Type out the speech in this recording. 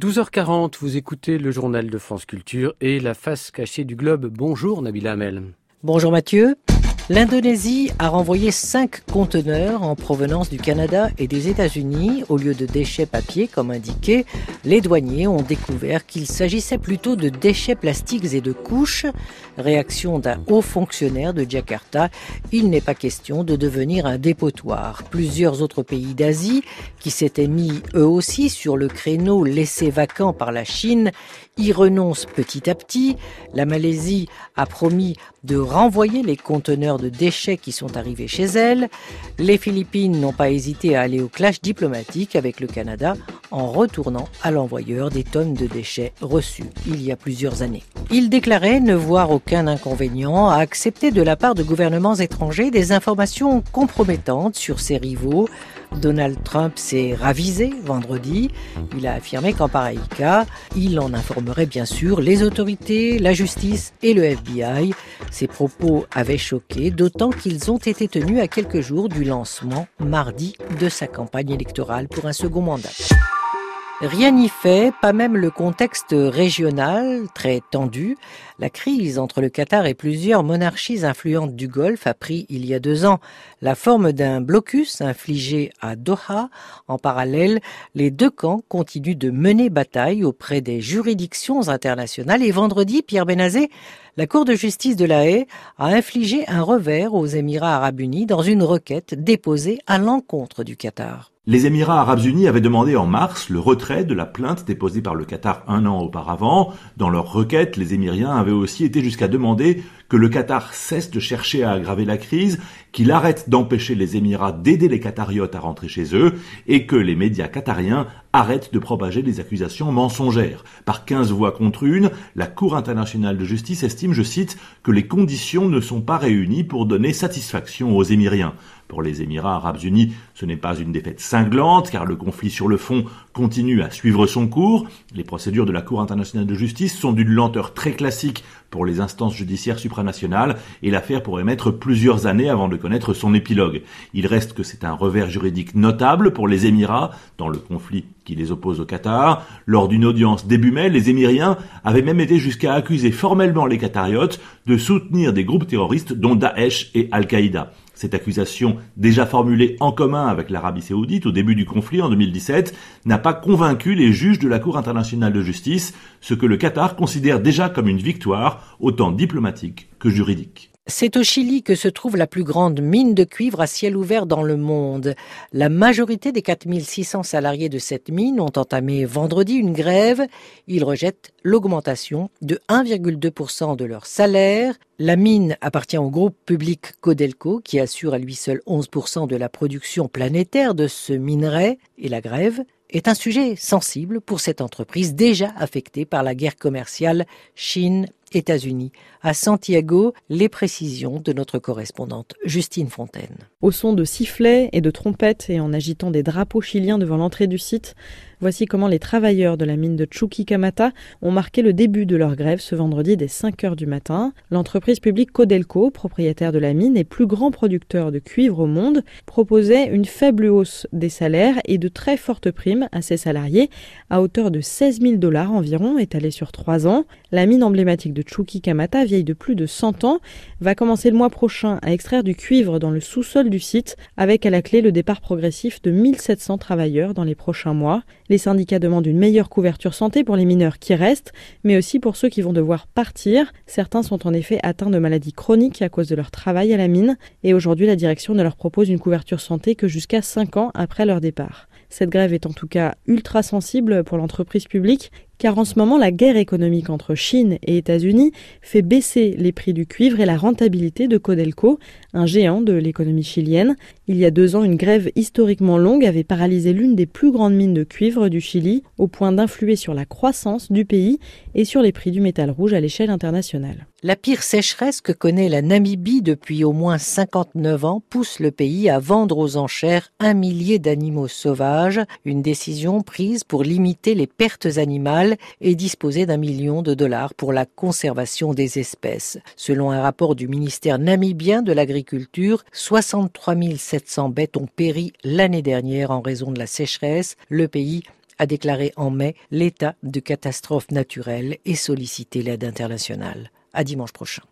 12h40, vous écoutez le journal de France Culture et la face cachée du globe. Bonjour Nabila Amel. Bonjour Mathieu. L'Indonésie a renvoyé cinq conteneurs en provenance du Canada et des États-Unis. Au lieu de déchets papier, comme indiqué, les douaniers ont découvert qu'il s'agissait plutôt de déchets plastiques et de couches. Réaction d'un haut fonctionnaire de Jakarta, il n'est pas question de devenir un dépotoir. Plusieurs autres pays d'Asie, qui s'étaient mis eux aussi sur le créneau laissé vacant par la Chine, y renoncent petit à petit. La Malaisie a promis de renvoyer les conteneurs de déchets qui sont arrivés chez elle. Les Philippines n'ont pas hésité à aller au clash diplomatique avec le Canada en retournant à l'envoyeur des tonnes de déchets reçus il y a plusieurs années. Il déclarait ne voir aucun inconvénient à accepter de la part de gouvernements étrangers des informations compromettantes sur ses rivaux Donald Trump s'est ravisé vendredi. Il a affirmé qu'en pareil cas, il en informerait bien sûr les autorités, la justice et le FBI. Ces propos avaient choqué, d'autant qu'ils ont été tenus à quelques jours du lancement mardi de sa campagne électorale pour un second mandat. Rien n'y fait, pas même le contexte régional très tendu. La crise entre le Qatar et plusieurs monarchies influentes du Golfe a pris il y a deux ans la forme d'un blocus infligé à Doha. En parallèle, les deux camps continuent de mener bataille auprès des juridictions internationales et vendredi, Pierre Benazé, la Cour de justice de la Haye a infligé un revers aux Émirats arabes unis dans une requête déposée à l'encontre du Qatar. Les Émirats arabes unis avaient demandé en mars le retrait de la plainte déposée par le Qatar un an auparavant. Dans leur requête, les Émiriens avaient aussi été jusqu'à demander que le Qatar cesse de chercher à aggraver la crise, qu'il arrête d'empêcher les Émirats d'aider les Qatariotes à rentrer chez eux et que les médias qatariens arrêtent de propager des accusations mensongères. Par 15 voix contre une, la Cour internationale de justice estime, je cite, que les conditions ne sont pas réunies pour donner satisfaction aux Émiriens. Pour les Émirats arabes unis, ce n'est pas une défaite cinglante, car le conflit sur le fond continue à suivre son cours. Les procédures de la Cour internationale de justice sont d'une lenteur très classique pour les instances judiciaires supranationales, et l'affaire pourrait mettre plusieurs années avant de connaître son épilogue. Il reste que c'est un revers juridique notable pour les Émirats dans le conflit qui les oppose au Qatar. Lors d'une audience début mai, les Émiriens avaient même été jusqu'à accuser formellement les Qatariotes de soutenir des groupes terroristes dont Daesh et Al-Qaïda. Cette accusation, déjà formulée en commun avec l'Arabie saoudite au début du conflit en 2017, n'a pas convaincu les juges de la Cour internationale de justice, ce que le Qatar considère déjà comme une victoire, autant diplomatique que juridique. C'est au Chili que se trouve la plus grande mine de cuivre à ciel ouvert dans le monde. La majorité des 4600 salariés de cette mine ont entamé vendredi une grève. Ils rejettent l'augmentation de 1,2% de leur salaire. La mine appartient au groupe public Codelco qui assure à lui seul 11% de la production planétaire de ce minerai et la grève est un sujet sensible pour cette entreprise déjà affectée par la guerre commerciale Chine États-Unis. À Santiago, les précisions de notre correspondante Justine Fontaine. Au son de sifflets et de trompettes et en agitant des drapeaux chiliens devant l'entrée du site, voici comment les travailleurs de la mine de Chuquicamata ont marqué le début de leur grève ce vendredi dès 5 heures du matin. L'entreprise publique Codelco, propriétaire de la mine et plus grand producteur de cuivre au monde, proposait une faible hausse des salaires et de très fortes primes à ses salariés à hauteur de 16 000 dollars environ étalés sur trois ans. La mine emblématique de Chuquicamata, vieille de plus de 100 ans, va commencer le mois prochain à extraire du cuivre dans le sous-sol du site, avec à la clé le départ progressif de 1700 travailleurs dans les prochains mois. Les syndicats demandent une meilleure couverture santé pour les mineurs qui restent, mais aussi pour ceux qui vont devoir partir. Certains sont en effet atteints de maladies chroniques à cause de leur travail à la mine, et aujourd'hui la direction ne leur propose une couverture santé que jusqu'à 5 ans après leur départ. Cette grève est en tout cas ultra sensible pour l'entreprise publique car en ce moment la guerre économique entre Chine et États-Unis fait baisser les prix du cuivre et la rentabilité de Codelco, un géant de l'économie chilienne. Il y a deux ans, une grève historiquement longue avait paralysé l'une des plus grandes mines de cuivre du Chili, au point d'influer sur la croissance du pays et sur les prix du métal rouge à l'échelle internationale. La pire sécheresse que connaît la Namibie depuis au moins 59 ans pousse le pays à vendre aux enchères un millier d'animaux sauvages, une décision prise pour limiter les pertes animales et disposer d'un million de dollars pour la conservation des espèces. Selon un rapport du ministère namibien de l'Agriculture, 63 700 bêtes ont péri l'année dernière en raison de la sécheresse. Le pays a déclaré en mai l'état de catastrophe naturelle et sollicité l'aide internationale. À dimanche prochain.